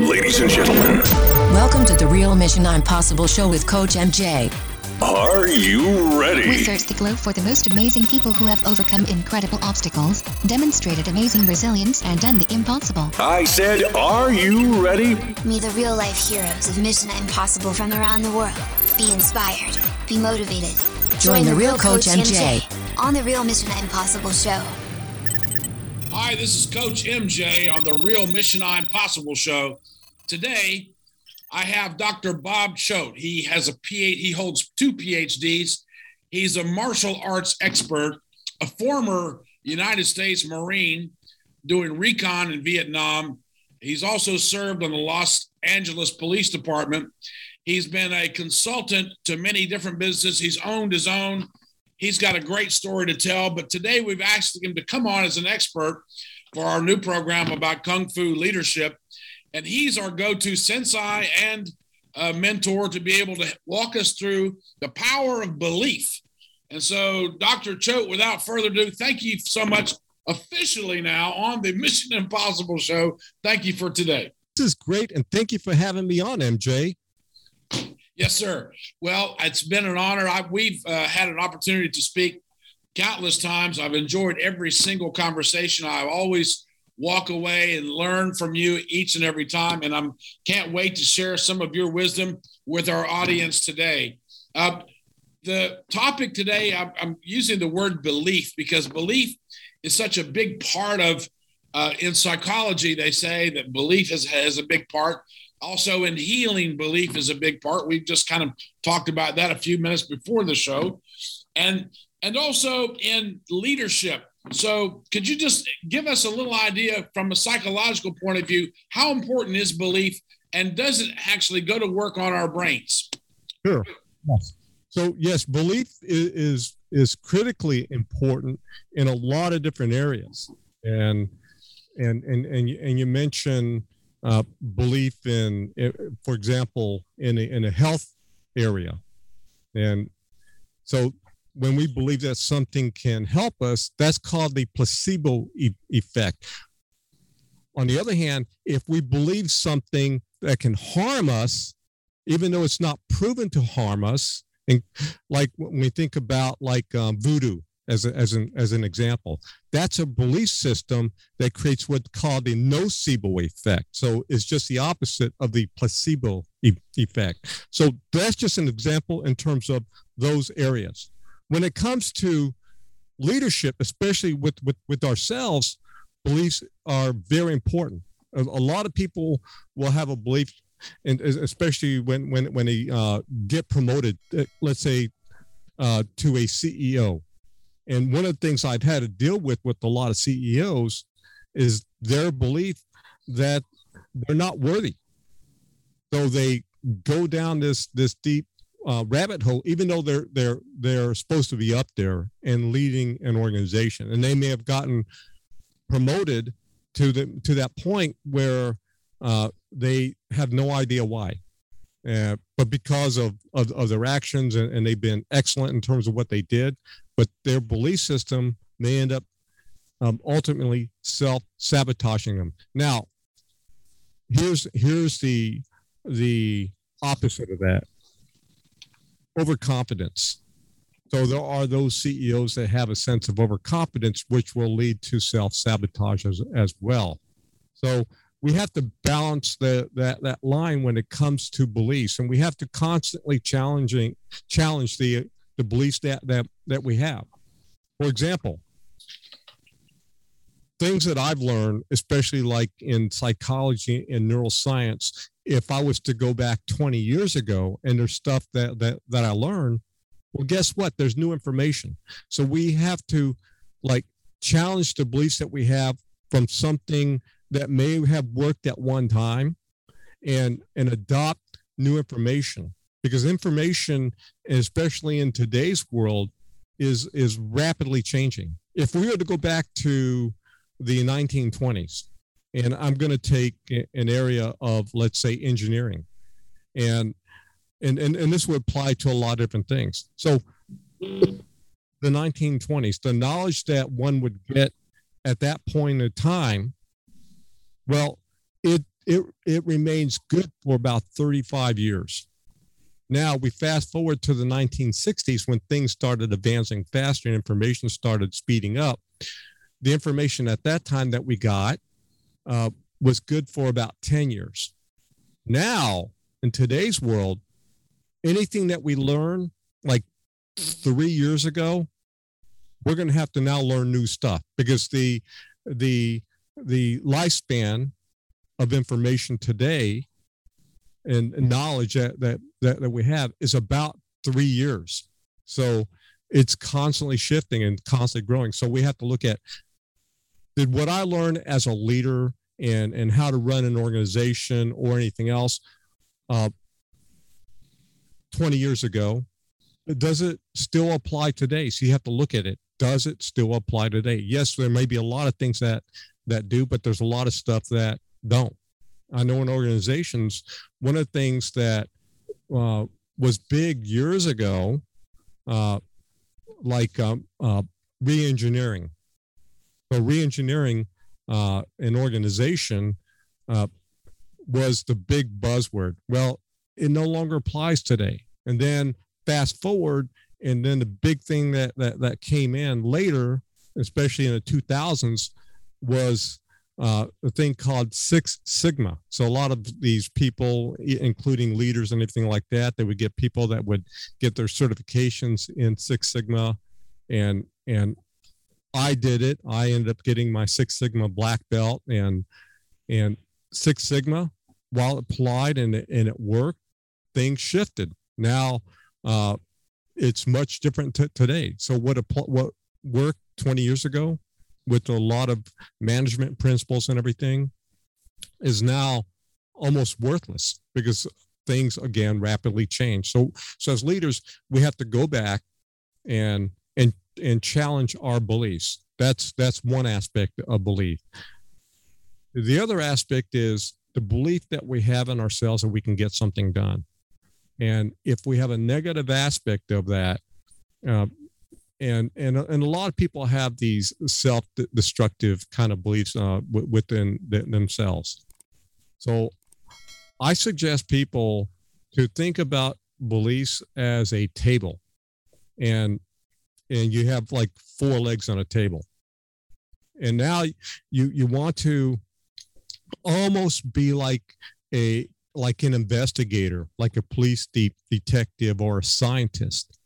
Ladies and gentlemen, Welcome to the Real Mission Impossible show with Coach MJ. are you ready? We search the globe for the most amazing people who have overcome incredible obstacles, demonstrated amazing resilience, and done the impossible. I said, are you ready? Meet the real life heroes of Mission Impossible from around the world. Be inspired. Be motivated. Join the real Coach MJ. on the Real Mission Impossible show. Hi, this is Coach MJ on the Real Mission Impossible show. Today, I have Dr. Bob Choat. He has a PhD, he holds two PhDs. He's a martial arts expert, a former United States Marine doing recon in Vietnam. He's also served on the Los Angeles Police Department. He's been a consultant to many different businesses. He's owned his own. He's got a great story to tell, but today we've asked him to come on as an expert for our new program about Kung Fu leadership. And he's our go to sensei and uh, mentor to be able to walk us through the power of belief. And so, Dr. Choat, without further ado, thank you so much officially now on the Mission Impossible show. Thank you for today. This is great, and thank you for having me on, MJ. Yes, sir. Well, it's been an honor. I, we've uh, had an opportunity to speak countless times. I've enjoyed every single conversation. I always walk away and learn from you each and every time, and I'm can't wait to share some of your wisdom with our audience today. Uh, the topic today, I'm, I'm using the word belief because belief is such a big part of. Uh, in psychology, they say that belief is, has a big part also in healing belief is a big part. We've just kind of talked about that a few minutes before the show. And and also in leadership. So could you just give us a little idea from a psychological point of view how important is belief and does it actually go to work on our brains? Sure. Yes. So yes, belief is, is critically important in a lot of different areas, and and and and and you mentioned uh, belief in, eh, for example, in a, in a health area, and so when we believe that something can help us, that's called the placebo e- effect. On the other hand, if we believe something that can harm us, even though it's not proven to harm us, and like when we think about like um, voodoo as, a, as, an, as an example, that's a belief system that creates what's called the nocebo effect. So it's just the opposite of the placebo e- effect. So that's just an example in terms of those areas. When it comes to leadership, especially with, with, with ourselves, beliefs are very important. A, a lot of people will have a belief, and especially when when when they uh, get promoted, uh, let's say uh, to a CEO. And one of the things I've had to deal with with a lot of CEOs is their belief that they're not worthy. So they go down this this deep uh, rabbit hole, even though they're they're they're supposed to be up there and leading an organization, and they may have gotten promoted to the to that point where uh, they have no idea why. Uh, but because of, of, of their actions and, and they've been excellent in terms of what they did, but their belief system may end up um, ultimately self sabotaging them. Now, here's here's the the opposite of that overconfidence. So there are those CEOs that have a sense of overconfidence, which will lead to self sabotage as, as well. So we have to balance the, that that line when it comes to beliefs, and we have to constantly challenging challenge the the beliefs that that that we have. For example, things that I've learned, especially like in psychology and neuroscience, if I was to go back 20 years ago and there's stuff that that that I learned, well, guess what? There's new information. So we have to like challenge the beliefs that we have from something that may have worked at one time and and adopt new information because information especially in today's world is is rapidly changing if we were to go back to the 1920s and i'm going to take an area of let's say engineering and and and, and this would apply to a lot of different things so the 1920s the knowledge that one would get at that point in time well it it it remains good for about 35 years. Now we fast forward to the 1960s when things started advancing faster and information started speeding up. The information at that time that we got uh, was good for about 10 years. Now, in today's world, anything that we learn like three years ago, we're going to have to now learn new stuff because the the the lifespan of information today and, knowledge that, that that that we have is about three years. So it's constantly shifting and constantly growing. So we have to look at did what I learned as a leader and and how to run an organization or anything else uh, 20 years ago does it still apply today so you have to look at it does it still apply today yes there may be a lot of things that that do but there's a lot of stuff that don't i know in organizations one of the things that uh, was big years ago uh, like um, uh, re-engineering so re-engineering uh, an organization uh, was the big buzzword. Well, it no longer applies today. And then fast forward, and then the big thing that that, that came in later, especially in the 2000s, was uh, a thing called Six Sigma. So a lot of these people, including leaders and everything like that, they would get people that would get their certifications in Six Sigma, and and I did it. I ended up getting my Six Sigma black belt and and Six Sigma while it applied and it, and it worked, things shifted. Now uh, it's much different t- today. So what what worked 20 years ago with a lot of management principles and everything is now almost worthless because things again rapidly change. So so as leaders, we have to go back and and and challenge our beliefs. That's that's one aspect of belief. The other aspect is the belief that we have in ourselves that we can get something done. And if we have a negative aspect of that, uh, and and and a lot of people have these self-destructive kind of beliefs uh, within th- themselves. So, I suggest people to think about beliefs as a table, and and you have like four legs on a table. And now you you want to almost be like a like an investigator like a police de- detective or a scientist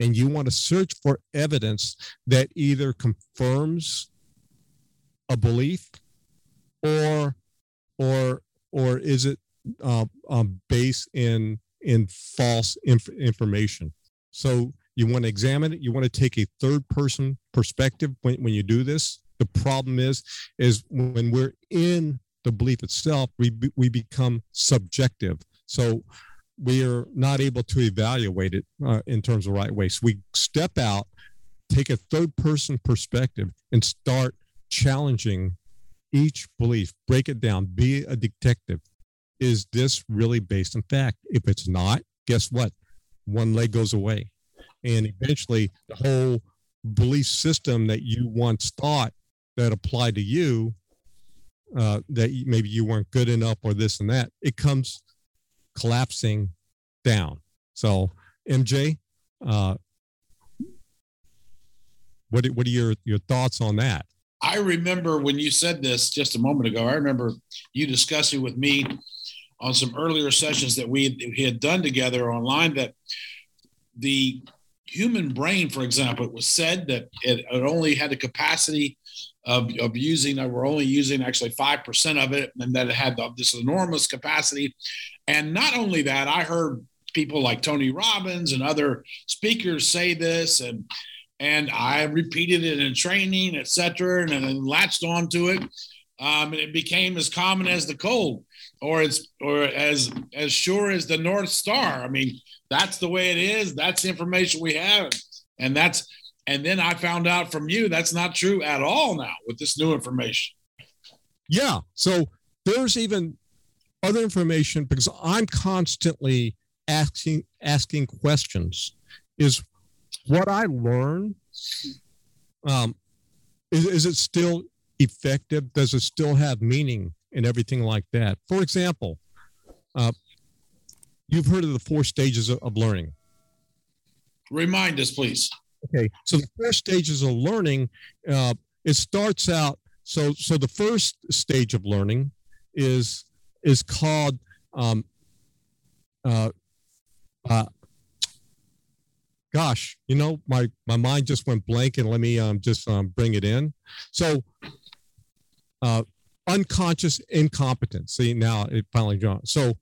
and you want to search for evidence that either confirms a belief or or or is it uh, um, based in in false inf- information so you want to examine it. You want to take a third person perspective when, when you do this. The problem is, is when we're in the belief itself, we, we become subjective. So we are not able to evaluate it uh, in terms of right way. So we step out, take a third person perspective, and start challenging each belief, break it down, be a detective. Is this really based in fact? If it's not, guess what? One leg goes away and eventually the whole belief system that you once thought that applied to you uh, that maybe you weren't good enough or this and that it comes collapsing down so mj uh, what, what are your, your thoughts on that i remember when you said this just a moment ago i remember you discussing with me on some earlier sessions that we, had done together online that the human brain, for example, it was said that it, it only had the capacity of, of using, we're only using actually 5% of it, and that it had the, this enormous capacity. And not only that, I heard people like Tony Robbins and other speakers say this, and and I repeated it in training, et cetera, and then latched onto it. Um, and it became as common as the cold, or as or as as sure as the North Star. I mean, that's the way it is. That's the information we have. And that's, and then I found out from you that's not true at all now with this new information. Yeah. So there's even other information because I'm constantly asking asking questions. Is what I learn um, is, is it still effective? Does it still have meaning? and everything like that. For example, uh, you've heard of the four stages of, of learning. Remind us, please. Okay, so the four stages of learning, uh, it starts out. So, so the first stage of learning is is called um, uh, uh, gosh, you know, my my mind just went blank, and let me um, just um, bring it in. So, uh, unconscious incompetence. See, now it finally drawn. So,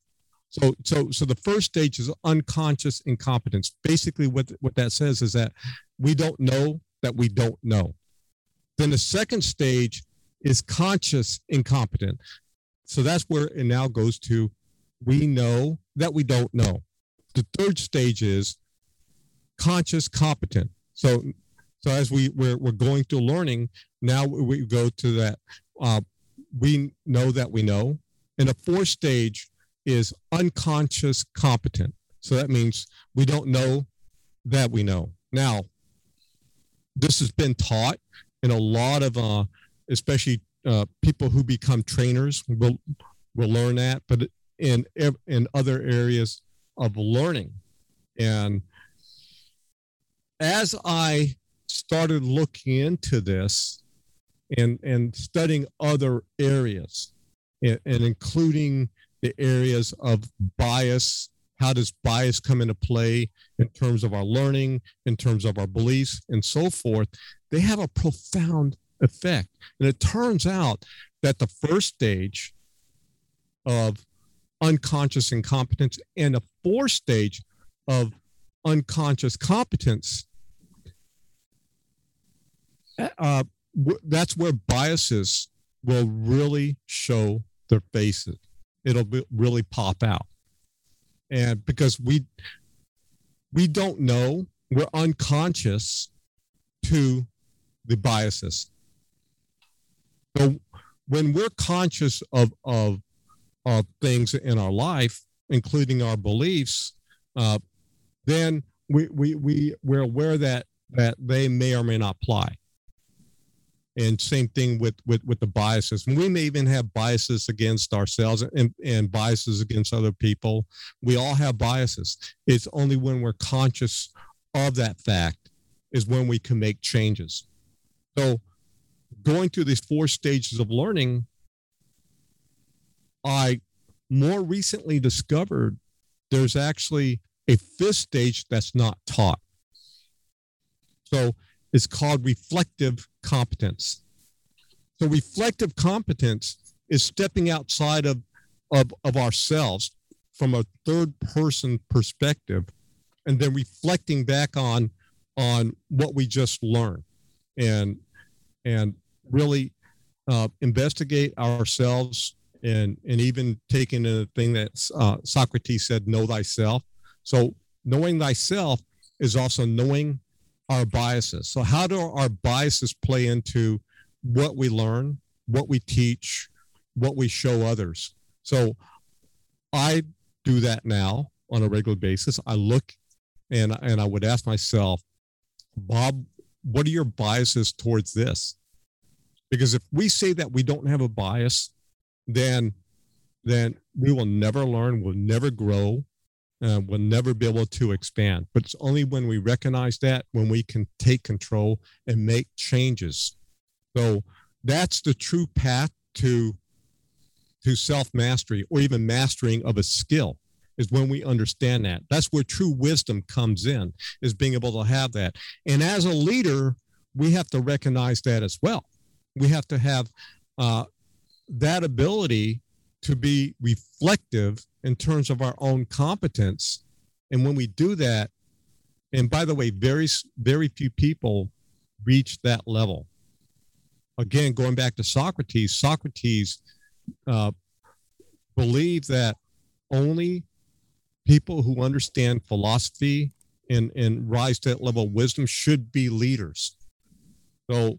so, so, so the first stage is unconscious incompetence. Basically, what what that says is that we don't know that we don't know. Then the second stage is conscious incompetent. So that's where it now goes to we know that we don't know. The third stage is conscious competent. So so as we we're, we're going through learning, now we go to that uh, we know that we know. And the fourth stage is unconscious competent. So that means we don't know that we know. Now, this has been taught in a lot of, uh, especially uh, people who become trainers will will learn that, but in in other areas of learning, and as I started looking into this and and studying other areas, and, and including the areas of bias how does bias come into play in terms of our learning, in terms of our beliefs, and so forth, they have a profound effect. And it turns out that the first stage of unconscious incompetence and a fourth stage of unconscious competence, uh, that's where biases will really show their faces. It'll be, really pop out and because we we don't know we're unconscious to the biases so when we're conscious of of of things in our life including our beliefs uh, then we we we we're aware that that they may or may not apply. And same thing with with with the biases. We may even have biases against ourselves and, and biases against other people. We all have biases. It's only when we're conscious of that fact is when we can make changes. So going through these four stages of learning i more recently discovered there's actually a fifth stage that's not taught so it's called reflective competence. So reflective competence is stepping outside of, of, of ourselves from a third person perspective and then reflecting back on on what we just learned and and really uh, investigate ourselves and and even taking a thing that uh, Socrates said, "Know thyself." So knowing thyself is also knowing our biases. So, how do our biases play into what we learn, what we teach, what we show others? So, I do that now on a regular basis. I look and and I would ask myself, Bob, what are your biases towards this? Because if we say that we don't have a bias, then then we will never learn, we'll never grow, uh, will never be able to expand. But it's only when we recognize that when we can take control and make changes. So that's the true path to to self mastery or even mastering of a skill is when we understand that. That's where true wisdom comes in, is being able to have that. And as a leader, we have to recognize that as well. We have to have uh, that ability to be reflective in terms of our own competence. And when we do that, and by the way, very, very few people reach that level. Again, going back to Socrates, Socrates uh, believed that only people who understand philosophy and, and rise to that level of wisdom should be leaders. So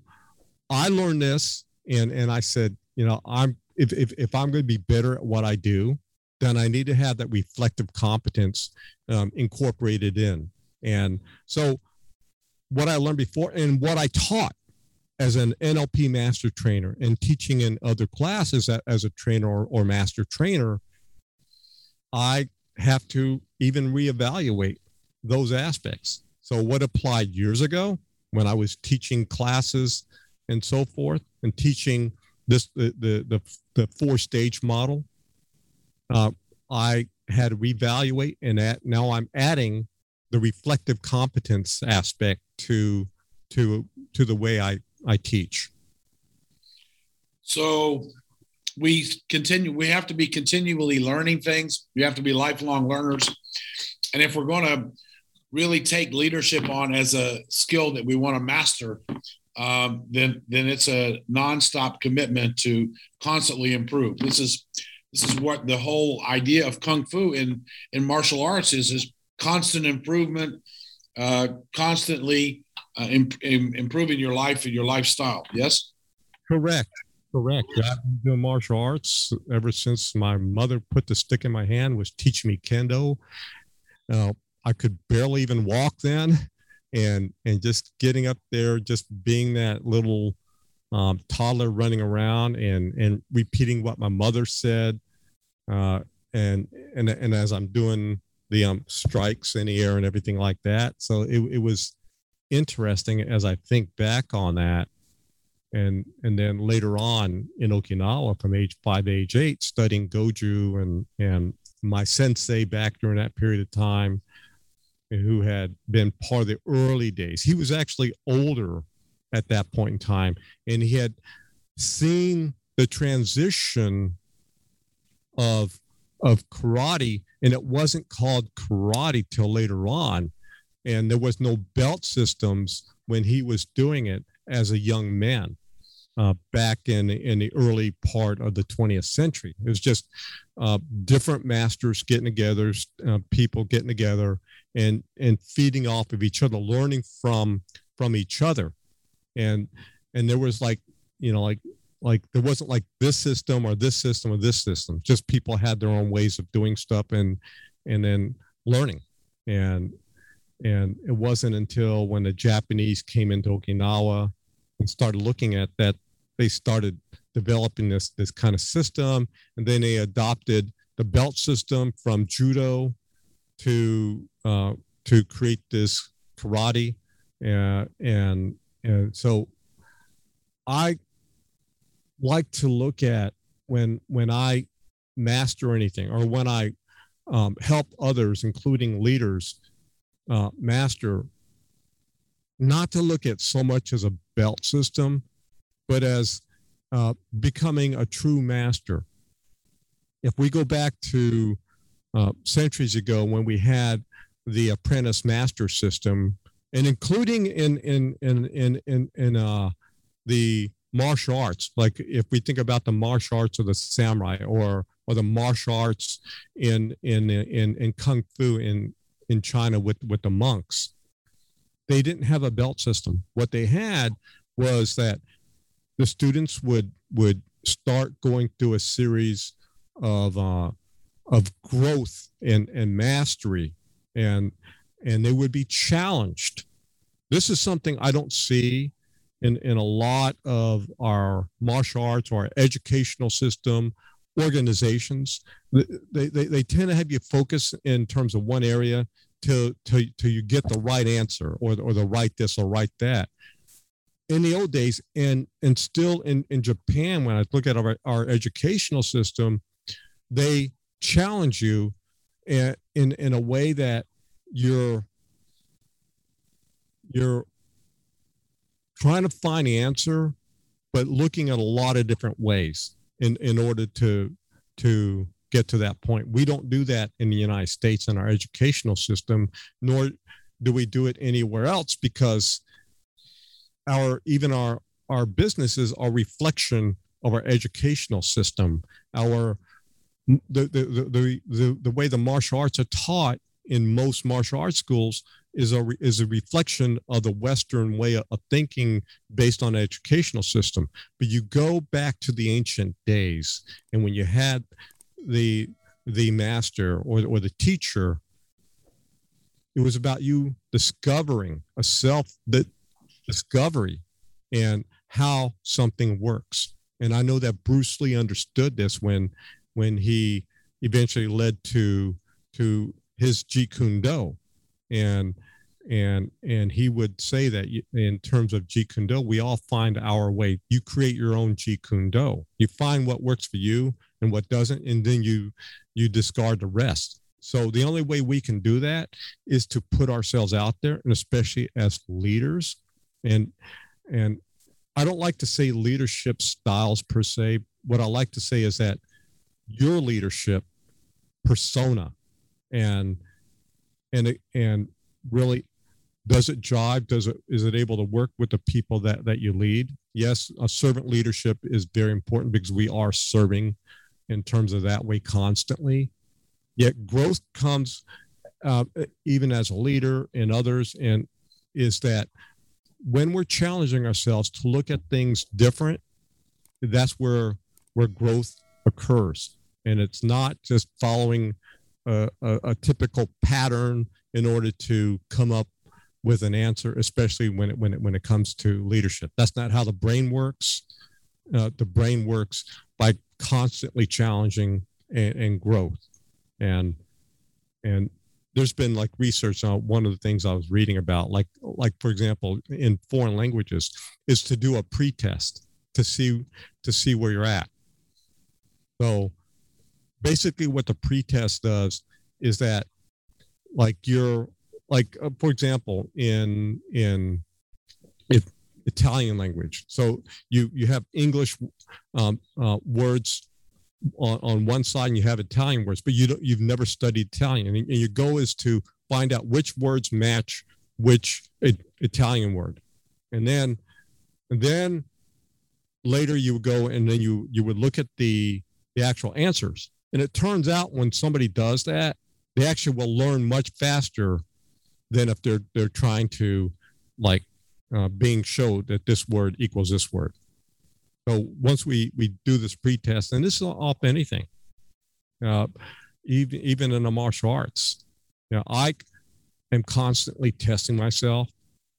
I learned this and, and I said, you know, I'm if, if, if I'm going to be better at what I do, then I need to have that reflective competence um, incorporated in. And so, what I learned before and what I taught as an NLP master trainer and teaching in other classes as a trainer or, or master trainer, I have to even reevaluate those aspects. So, what applied years ago when I was teaching classes and so forth, and teaching this the the the, the four stage model, uh, I had to reevaluate, and at, now I'm adding the reflective competence aspect to to to the way I I teach. So we continue we have to be continually learning things we have to be lifelong learners and if we're going to really take leadership on as a skill that we want to master um, then then it's a nonstop commitment to constantly improve. This is this is what the whole idea of kung fu in in martial arts is is constant improvement uh, constantly uh, imp- improving your life and your lifestyle. Yes? Correct. Correct. I've been doing martial arts ever since my mother put the stick in my hand, was teaching me kendo. Uh, I could barely even walk then, and and just getting up there, just being that little um, toddler running around and and repeating what my mother said, uh, and and and as I'm doing the um, strikes in the air and everything like that. So it it was interesting as I think back on that and and then later on in Okinawa from age five age eight studying Goju and and my sensei back during that period of time who had been part of the early days. He was actually older at that point in time and he had seen the transition of of karate and it wasn't called karate till later on. And there was no belt systems when he was doing it as a young man uh, back in in the early part of the 20th century. It was just uh, different masters getting together, uh, people getting together, and and feeding off of each other, learning from from each other, and and there was like you know like like there wasn't like this system or this system or this system. Just people had their own ways of doing stuff and and then learning and and it wasn't until when the Japanese came into Okinawa and started looking at that they started developing this this kind of system, and then they adopted the belt system from judo to uh, to create this karate, uh, and and so I like to look at when when I master anything or when I um, help others, including leaders, uh, master, not to look at so much as a belt system, but as uh, becoming a true master. If we go back to uh, centuries ago when we had the apprentice master system, and including in in in in in, in uh, the martial arts, like if we think about the martial arts of the samurai or or the martial arts in in in in kung fu in in China with with the monks, they didn't have a belt system. What they had was that the students would would start going through a series of uh, of growth and and mastery, and and they would be challenged. This is something I don't see in in a lot of our martial arts or educational system organizations. They, they, they tend to have you focus in terms of one area till, till, till you get the right answer or, or the right this or right that in the old days and and still in in japan when i look at our, our educational system they challenge you in, in in a way that you're you're trying to find the answer but looking at a lot of different ways in in order to to get to that point. We don't do that in the united states in our educational system nor do we do it anywhere else because our even our our businesses are reflection of our educational system. Our the the, the the the way the martial arts are taught in most martial arts schools is a is a reflection of the western way of thinking based on educational system. But you go back to the ancient days and when you had the the master or, or the teacher it was about you discovering a self that discovery and how something works. And I know that Bruce Lee understood this when when he eventually led to to his Jeet Kune Do. And and and he would say that in terms of Jeet Kune Do, we all find our way. You create your own Jeet Kune Do. You find what works for you and what doesn't, and then you you discard the rest. So the only way we can do that is to put ourselves out there, and especially as leaders. And and I don't like to say leadership styles per se. What I like to say is that your leadership persona and and and really does it jive? Does it is it able to work with the people that that you lead? Yes a servant leadership is very important because we are serving in terms of that way constantly. Yet growth comes uh, even as a leader and others and is that when we're challenging ourselves to look at things different that's where where growth occurs and it's not just following a, a, a typical pattern in order to come up with an answer, especially when it when it when it comes to leadership. That's not how the brain works. Uh, the brain works by constantly challenging and, and growth, and and there's been like research on one of the things I was reading about, like like for example, in foreign languages, is to do a pretest to see to see where you're at. So basically, what the pretest does is that like you're like uh, for example in in if Italian language. So you you have English um, uh, words on, on one side, and you have Italian words, but you don't, you've never studied Italian, and, and your goal is to find out which words match which it, Italian word, and then and then later you would go and then you you would look at the the actual answers, and it turns out when somebody does that, they actually will learn much faster than if they're they're trying to like uh, being showed that this word equals this word. So once we we do this pretest, and this is off anything, uh, even even in the martial arts, you know, I am constantly testing myself.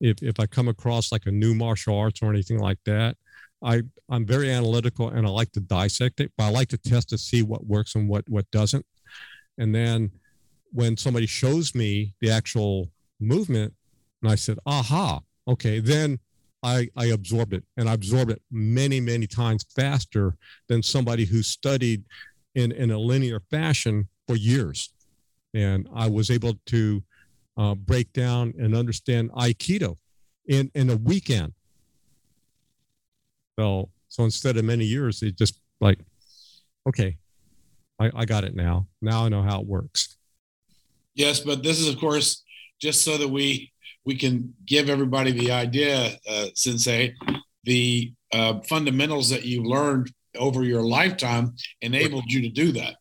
If if I come across like a new martial arts or anything like that, I I'm very analytical and I like to dissect it, but I like to test to see what works and what what doesn't. And then when somebody shows me the actual movement. And I said, aha, okay, then I, I absorb it and I absorbed it many, many times faster than somebody who studied in, in a linear fashion for years. And I was able to uh, break down and understand Aikido in, in a weekend. So, so instead of many years, it just like, okay, I, I got it now. Now I know how it works. Yes, but this is, of course, just so that we we can give everybody the idea, uh, Sensei, the uh, fundamentals that you learned over your lifetime enabled you to do that.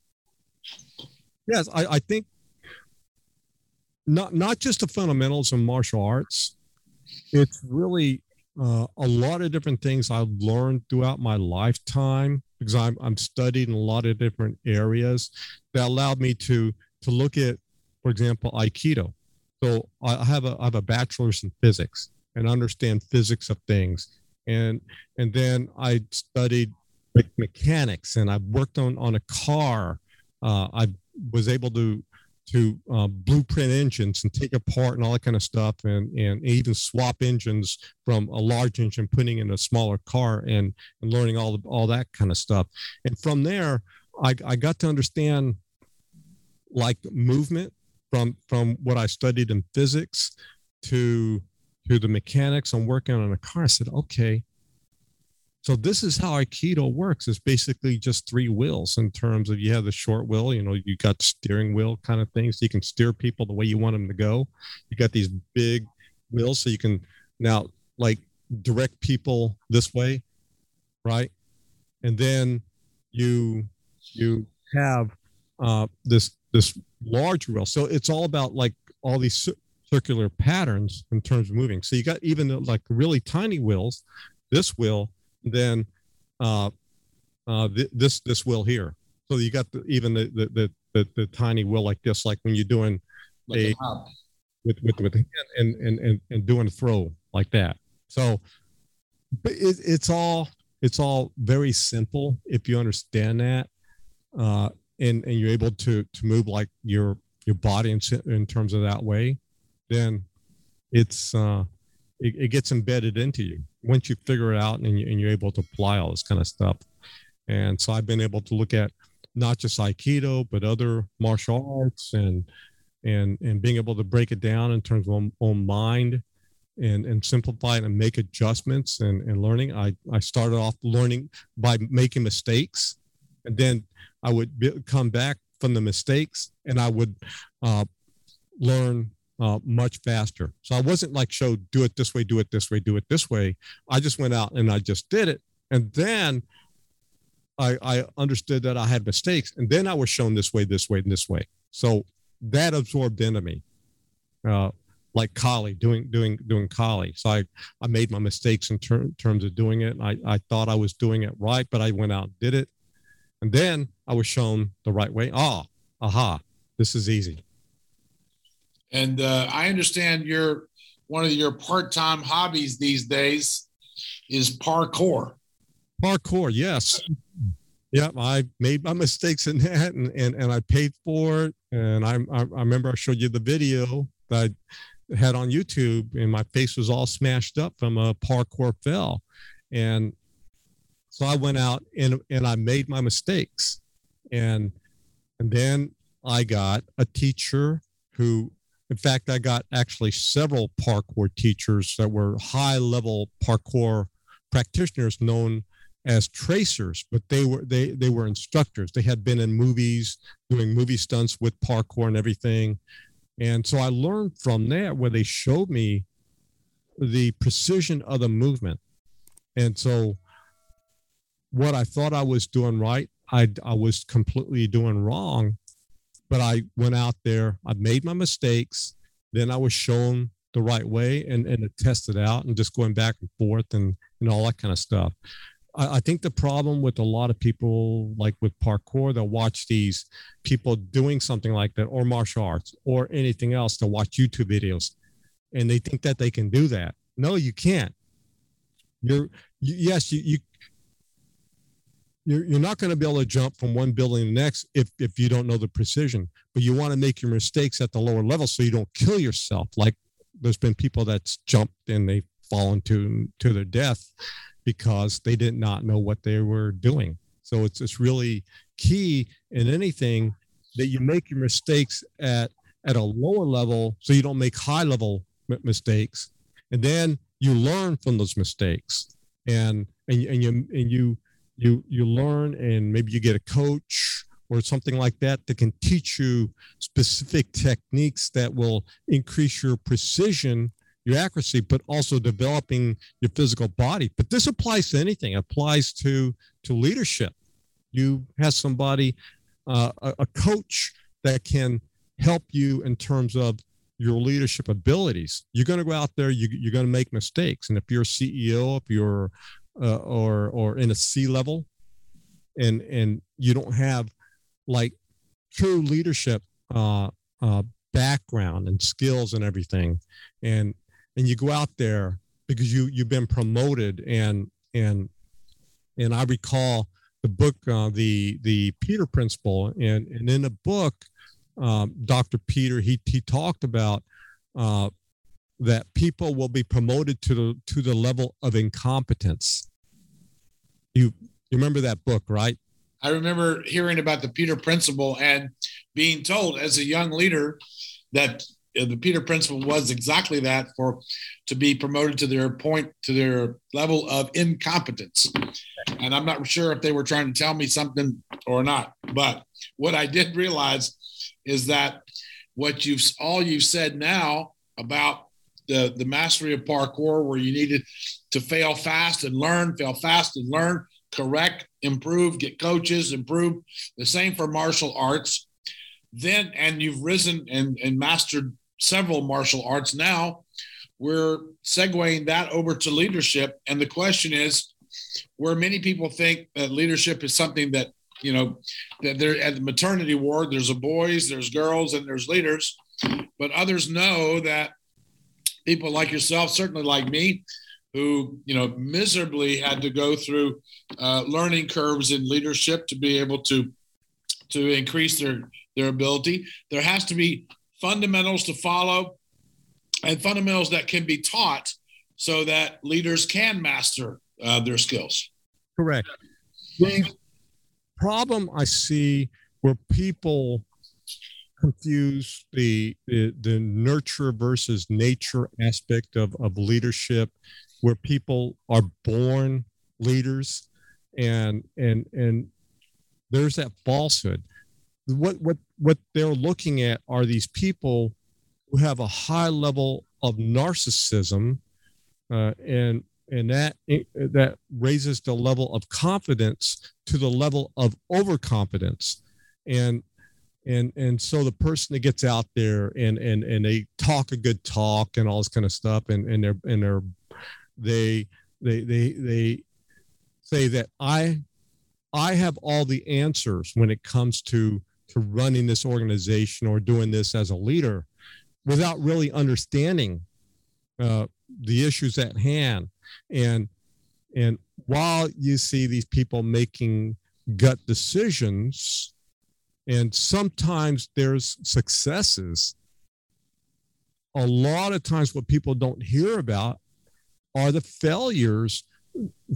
Yes, I, I think not not just the fundamentals of martial arts. It's really uh, a lot of different things I've learned throughout my lifetime because I'm I'm studied in a lot of different areas that allowed me to to look at, for example, Aikido. So I have a I have a bachelor's in physics and understand physics of things, and and then I studied mechanics and I worked on on a car. Uh, I was able to to uh, blueprint engines and take apart and all that kind of stuff and and even swap engines from a large engine putting in a smaller car and and learning all the, all that kind of stuff and from there I, I got to understand like movement from from what I studied in physics to to the mechanics I'm working on a car. I said, okay, so this is how Aikido works. It's basically just three wheels in terms of you have the short wheel, you know, you got steering wheel kind of things. So you can steer people the way you want them to go. You got these big wheels, so you can now like direct people this way, right? And then you you have uh, this this large wheel. So it's all about like all these circular patterns in terms of moving. So you got even like really tiny wheels, this wheel, then uh, uh, th- this this wheel here. So you got the, even the, the the, the the tiny wheel like this, like when you're doing like a, a with with with and, and and and doing a throw like that. So but it, it's all it's all very simple if you understand that, uh, and and you're able to to move like your your body in, in terms of that way, then it's uh, it, it gets embedded into you once you figure it out and, you, and you're able to apply all this kind of stuff. And so I've been able to look at not just Aikido, but other martial arts and and and being able to break it down in terms of own, own mind and and simplify it and make adjustments and, and learning. I, I started off learning by making mistakes and then I would be, come back from the mistakes and I would uh, learn uh, much faster. So I wasn't like, show, do it this way, do it this way, do it this way. I just went out and I just did it. And then I, I understood that I had mistakes. And then I was shown this way, this way, and this way. So that absorbed into me. Uh, like Kali doing doing doing Kali. So I I made my mistakes in ter- terms of doing it. I I thought I was doing it right, but I went out and did it, and then I was shown the right way. Ah, aha, this is easy. And uh, I understand your one of your part-time hobbies these days is parkour. Parkour, yes. Yep, I made my mistakes in that, and and, and I paid for it. And I, I I remember I showed you the video that I had on YouTube, and my face was all smashed up from a parkour fell, and so I went out and and I made my mistakes, and and then I got a teacher who in fact, I got actually several parkour teachers that were high level parkour practitioners known as tracers, but they were they they were instructors. They had been in movies doing movie stunts with parkour and everything. And so I learned from that where they showed me the precision of the movement. And so what I thought I was doing right, I, I was completely doing wrong but I went out there, I made my mistakes, then I was shown the right way and, and it tested out and just going back and forth and, and all that kind of stuff. I, I think the problem with a lot of people, like with parkour, they'll watch these people doing something like that or martial arts or anything else. They'll watch YouTube videos and they think that they can do that. No, you can't. You're, you, yes, you, you you're, you're not going to be able to jump from one building to the next if, if you don't know the precision but you want to make your mistakes at the lower level so you don't kill yourself. Like there's been people that's jumped and they've fallen to to their death because they did not know what they were doing. So it's it's really key in anything that you make your mistakes at at a lower level so you don't make high level mistakes. And then you learn from those mistakes. And and, and you and you you you learn and maybe you get a coach or something like that that can teach you specific techniques that will increase your precision your accuracy but also developing your physical body. But this applies to anything. It applies to to leadership. You have somebody uh, a, a coach that can help you in terms of your leadership abilities. You're going to go out there you, you're going to make mistakes. And if you're a ceo if you're uh, or or in a C level, and and you don't have like true leadership uh, uh, background and skills and everything, and and you go out there because you you've been promoted. And and and I recall the book uh, the the Peter Principle. And and in the book um, Dr. Peter he he talked about uh, that people will be promoted to the to the level of incompetence. You you remember that book, right? I remember hearing about the Peter Principle and being told as a young leader that uh, the Peter Principle was exactly that for to be promoted to their point to their level of incompetence. And I'm not sure if they were trying to tell me something or not, but what I did realize is that what you've all you've said now about the, the mastery of parkour where you needed to fail fast and learn, fail fast and learn, correct, improve, get coaches, improve. The same for martial arts. Then, and you've risen and, and mastered several martial arts. Now we're segueing that over to leadership. And the question is where many people think that leadership is something that, you know, that they're at the maternity ward, there's a boys, there's girls, and there's leaders. But others know that people like yourself, certainly like me, who you know miserably had to go through uh, learning curves in leadership to be able to to increase their their ability. There has to be fundamentals to follow and fundamentals that can be taught so that leaders can master uh, their skills. Correct. The problem I see where people confuse the, the, the nurture versus nature aspect of, of leadership, where people are born leaders, and and and there's that falsehood. What what what they're looking at are these people who have a high level of narcissism, uh, and and that that raises the level of confidence to the level of overconfidence, and and and so the person that gets out there and and and they talk a good talk and all this kind of stuff, and and they're and they're they they they they say that I I have all the answers when it comes to to running this organization or doing this as a leader without really understanding uh, the issues at hand. And and while you see these people making gut decisions and sometimes there's successes a lot of times what people don't hear about are the failures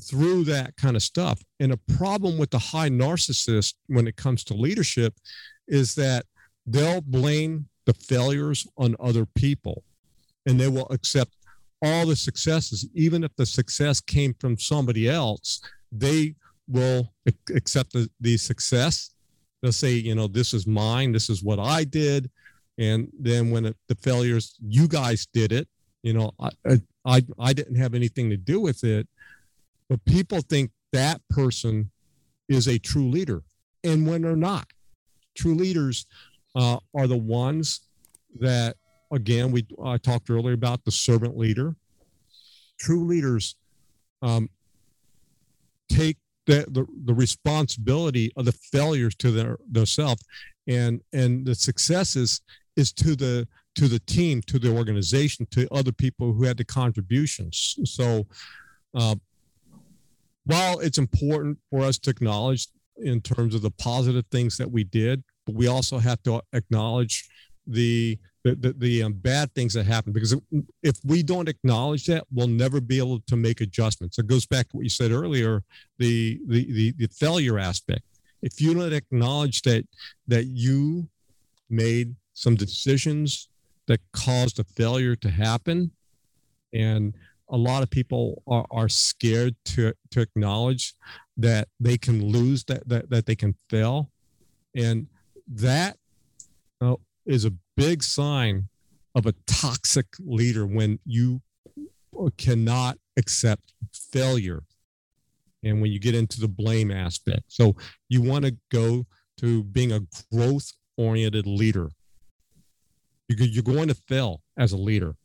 through that kind of stuff and a problem with the high narcissist when it comes to leadership is that they'll blame the failures on other people and they will accept all the successes, even if the success came from somebody else, they will accept the, the success. They'll say, you know, this is mine, this is what I did. And then when it, the failures, you guys did it, you know, I, I, I didn't have anything to do with it. But people think that person is a true leader. And when they're not, true leaders uh, are the ones that again, we I talked earlier about the servant leader. True leaders um, take the, the, the responsibility of the failures to their self, and and the successes is to the to the team, to the organization, to other people who had the contributions. So, uh, while it's important for us to acknowledge in terms of the positive things that we did, but we also have to acknowledge the the, the, the um, bad things that happen because if we don't acknowledge that we'll never be able to make adjustments. It goes back to what you said earlier the the the, the failure aspect. If you don't acknowledge that that you made some decisions that caused a failure to happen and a lot of people are, are scared to to acknowledge that they can lose that that, that they can fail and that uh, is a big sign of a toxic leader when you cannot accept failure and when you get into the blame aspect. So you want to go to being a growth oriented leader. You're going to fail as a leader.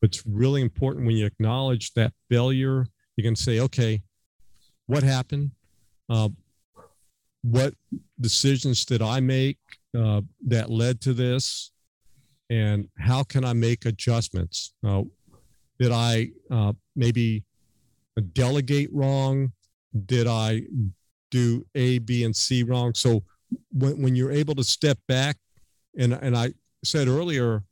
But it's really important when you acknowledge that failure, you can say, okay, what happened? Uh, what decisions did I make? Uh, that led to this? And how can i make adjustments? Uh, did i uh, maybe delegate wrong? Did i do a b and c wrong? So when, when you're able to step back and, and i said earlier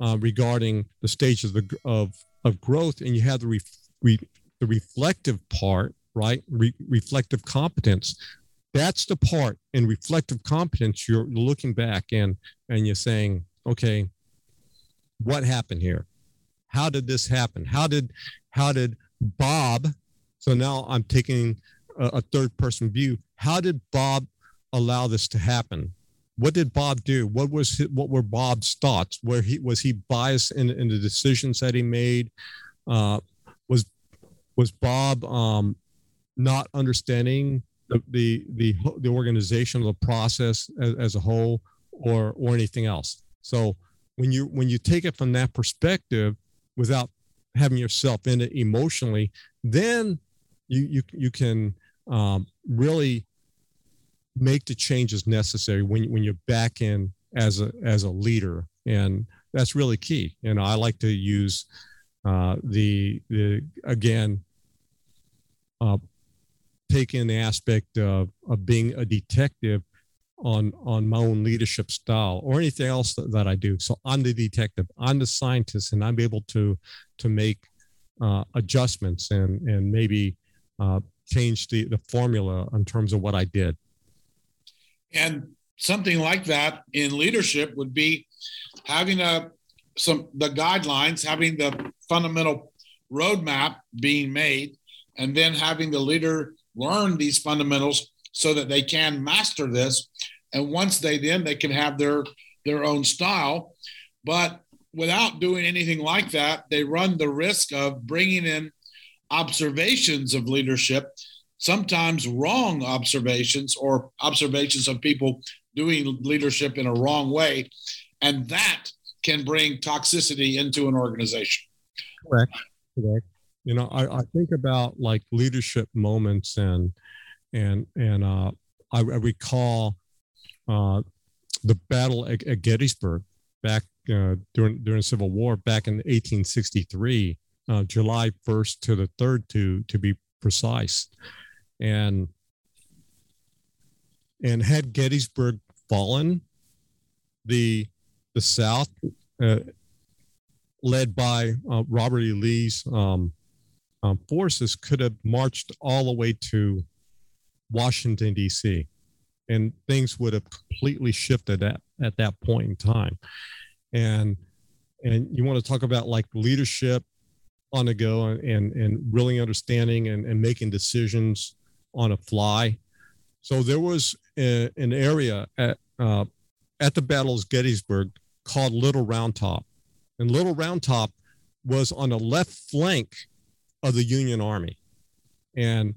uh, regarding the stages of, of, of growth and you have the, re, re, the reflective part right? Re, reflective competence that's the part in reflective competence you're looking back and and you're saying okay what happened here? How did this happen? How did how did bob so now i'm taking a, a third person view. How did bob allow this to happen? What did bob do? What was his, what were bob's thoughts? Where he was he biased in, in the decisions that he made? Uh, was was bob um, not understanding the the the, the organization of the process as, as a whole or or anything else. So when you when you take it from that perspective without having yourself in it emotionally then you you you can um, really make the changes necessary when when you're back in as a as a leader. And that's really key. And i like to use uh, the the again uh, taking the aspect of of being a detective on on my own leadership style or anything else that, that I do. So I'm the detective, I'm the scientist, and I'm able to to make uh, adjustments and and maybe uh, change the the formula in terms of what I did. And something like that in leadership would be having a some the guidelines, having the fundamental roadmap being made, and then having the leader learn these fundamentals so that they can master this. And once they then they can have their their own style, but without doing anything like that, they run the risk of bringing in observations of leadership, sometimes wrong observations or observations of people doing leadership in a wrong way. And that can bring toxicity into an organization. Correct. Correct. You know, I, I think about like leadership moments and and and uh, I, I recall uh, the battle at, at Gettysburg back uh, during during the Civil War back in 1863, uh, July 1st to the 3rd to to be precise, and and had Gettysburg fallen, the the South, uh, led by uh, Robert E. Lee's um, um, forces, could have marched all the way to Washington D.C. and things would have completely shifted at, at that point in time. And and you want to talk about like leadership on the go and and, really understanding and, and making decisions on a fly. So there was a, an area at uh, at the battles Gettysburg called Little Round Top, and Little Round Top was on the left flank of the Union Army, and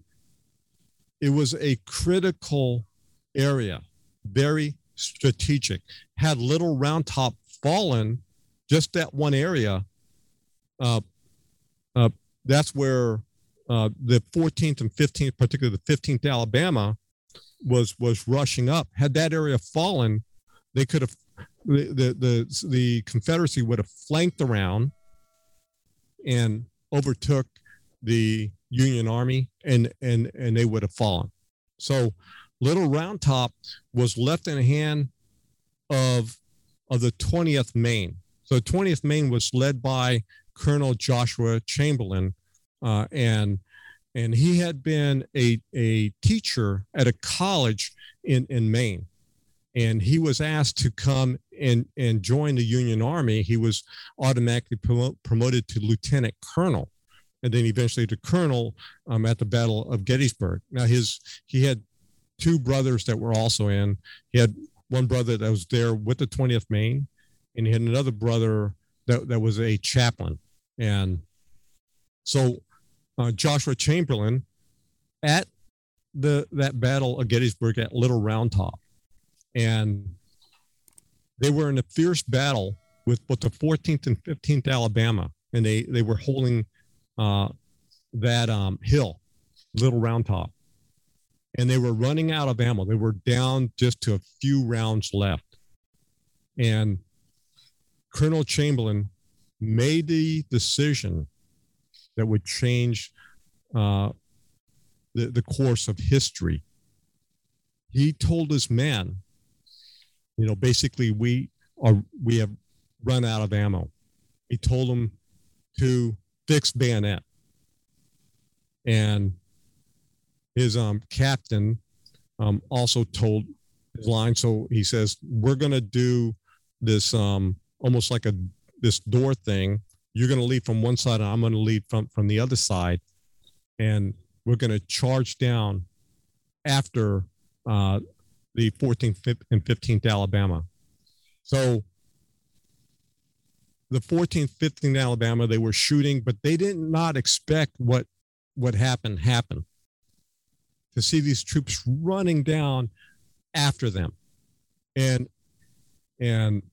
it was a critical area, very strategic. Had Little Round Top fallen, just that one area, uh, uh, that's where uh, the 14th and 15th, particularly the 15th Alabama, was was rushing up. Had that area fallen, they could have the the the, the Confederacy would have flanked around and overtook the Union Army, and and and they would have fallen. So, Little Round Top was left in the hand of of the 20th Maine. So, 20th Maine was led by Colonel Joshua Chamberlain, uh, and and he had been a, a teacher at a college in, in Maine. And he was asked to come and, and join the Union Army. He was automatically promo- promoted to lieutenant colonel and then eventually to colonel um, at the Battle of Gettysburg. Now, his he had two brothers that were also in. He had one brother that was there with the 20th Maine, and he had another brother that, that was a chaplain. And so uh, Joshua Chamberlain at the that battle of Gettysburg at Little Round Top, and they were in a fierce battle with both the 14th and 15th Alabama, and they they were holding uh, that um, hill, Little Round Top, and they were running out of ammo. They were down just to a few rounds left, and Colonel Chamberlain made the decision that would change uh, the, the course of history. He told his men, you know, basically we are we have run out of ammo. He told them to fix bayonet. And his um, captain um, also told his line. So he says, "We're going to do this um, almost like a this door thing you're going to lead from one side and i'm going to lead from from the other side and we're going to charge down after uh, the 14th and 15th alabama so the 14th 15th alabama they were shooting but they did not expect what what happened happened to see these troops running down after them and and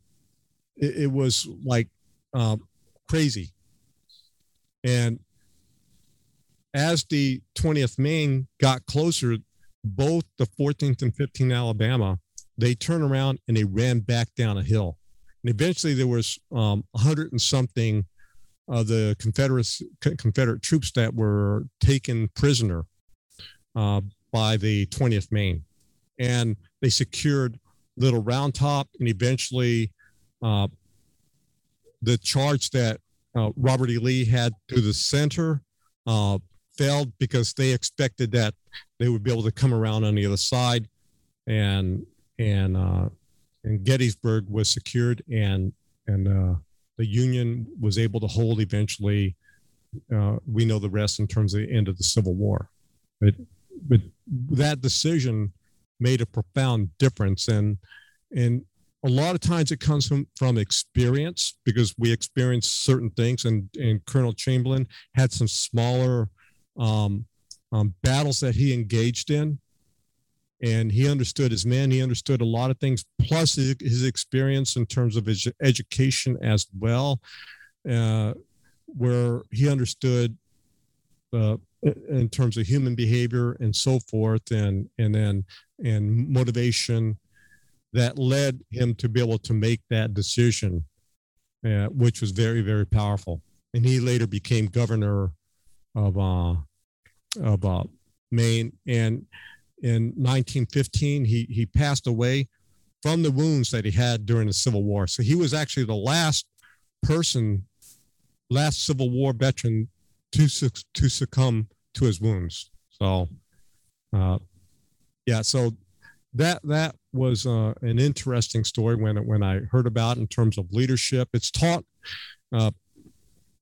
it, it was like um, crazy. And as the 20th Maine got closer, both the 14th and 15th Alabama, they turned around and they ran back down a hill. And eventually there was um, 100 and something of the Confederate Confederate troops that were taken prisoner uh, by the 20th Maine, and they secured Little Round Top, and eventually uh, the charge that uh, Robert E. Lee had to the center uh, failed because they expected that they would be able to come around on the other side, and and uh, and Gettysburg was secured, and and uh, the Union was able to hold eventually. Uh, we know the rest in terms of the end of the Civil War, but but that decision made a profound difference, and and a lot of times it comes from from experience because we experience certain things, and and Colonel Chamberlain had some smaller um, um, battles that he engaged in and he understood his men he understood a lot of things plus his, his experience in terms of his education as well uh, where he understood uh, in terms of human behavior and so forth and and then and motivation that led him to be able to make that decision uh, which was very very powerful. And he later became governor of uh, of uh, Maine. And in 1915 he he passed away from the wounds that he had during the Civil War. So he was actually the last person, last Civil War veteran to to succumb to his wounds. So, uh, yeah, so that that was uh, an interesting story when when I heard about in terms of leadership. It's taught uh,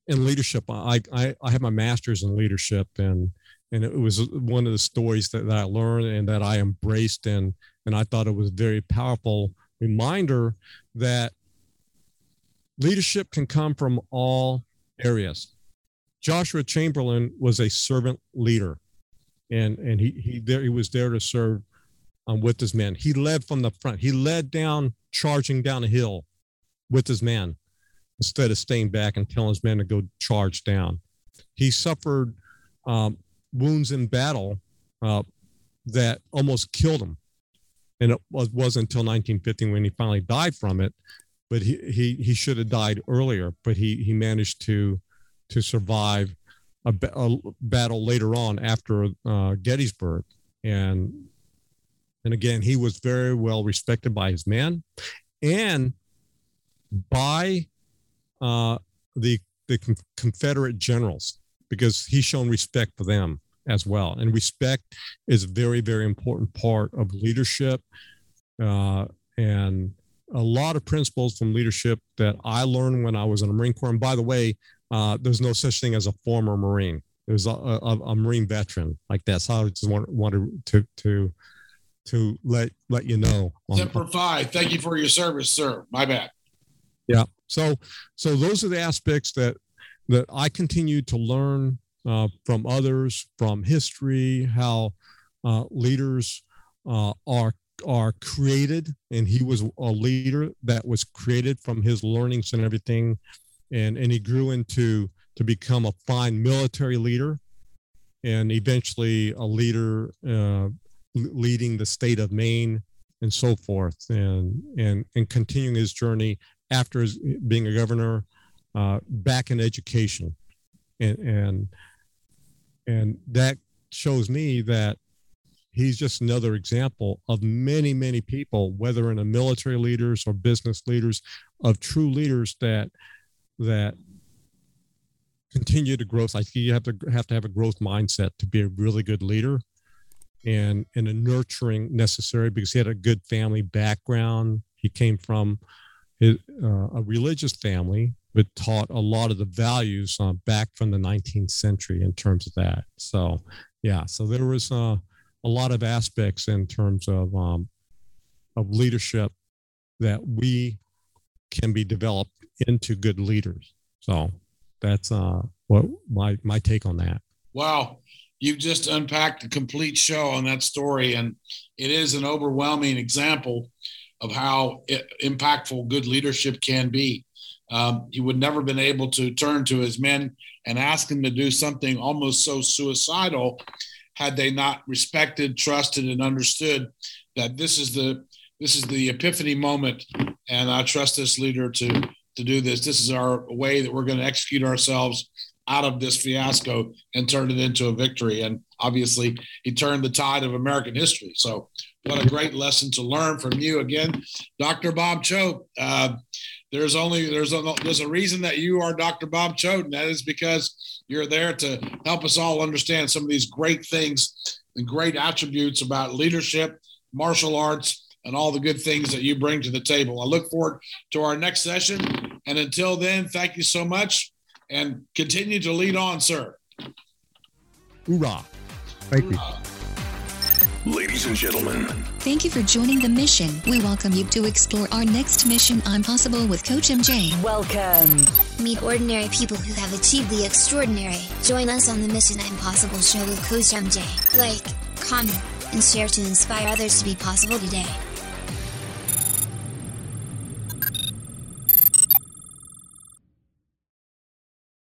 in leadership. I, I I have my master's in leadership and and it was one of the stories that, that I learned and that I embraced and and I thought it was a very powerful reminder that leadership can come from all areas. Joshua Chamberlain was a servant leader, and and he he there he was there to serve um, with his men. He led from the front. He led down, charging down a hill with his men, instead of staying back and telling his men to go charge down. He suffered um, wounds in battle uh, that almost killed him. And it was, was until 1915 when he finally died from it. But he, he, he should have died earlier, but he, he managed to, to survive a, a battle later on after uh, Gettysburg. And, and again, he was very well respected by his men and by uh, the, the Confederate generals because he's shown respect for them as well. And respect is a very, very important part of leadership. Uh, and a lot of principles from leadership that I learned when I was in the Marine Corps. And by the way, uh, there's no such thing as a former Marine. There's a, a, a Marine veteran like that. So I just want, wanted to to to let let you know. Semper Fi. Thank you for your service, sir. My bad. Yeah. So so those are the aspects that that I continue to learn uh, from others, from history, how uh, leaders uh, are are created, and he was a leader that was created from his learnings and everything, and and he grew into to become a fine military leader, and eventually a leader uh, leading the state of Maine and so forth, and and and continuing his journey after his, being a governor uh, back in education, and and and that shows me that he's just another example of many many people, whether in the military leaders or business leaders, of true leaders that that continue to grow. I think you have to have to have a growth mindset to be a really good leader and and a nurturing necessary because he had a good family background. He came from his, uh, a religious family but taught a lot of the values uh, back from the 19th century in terms of that. So, yeah, so there was uh, a lot of aspects in terms of um, of leadership that we can be developed into good leaders. So that's uh, what my my take on that. Wow, you've just unpacked a complete show on that story, and it is an overwhelming example of how impactful good leadership can be. Um, he would never been able to turn to his men and ask them to do something almost so suicidal had they not respected, trusted, and understood that this is the this is the epiphany moment, and I trust this leader to to do this. This is our way that we're going to execute ourselves out of this fiasco and turn it into a victory. And obviously, he turned the tide of American history. So, what a great lesson to learn from you again, Dr. Bob Choat. Uh, there's only there's a there's a reason that you are Dr. Bob Choat, and that is because you're there to help us all understand some of these great things and great attributes about leadership, martial arts, and all the good things that you bring to the table. I look forward to our next session. And until then, thank you so much and continue to lead on, sir. Hoorah. Thank you. Ladies and gentlemen, Thank you for joining the mission. We welcome you to explore our next mission Impossible with Coach MJ. Welcome. Meet ordinary people who have achieved the extraordinary. Join us on the Mission Impossible show with Coach MJ. Like, comment, and share to inspire others to be possible today.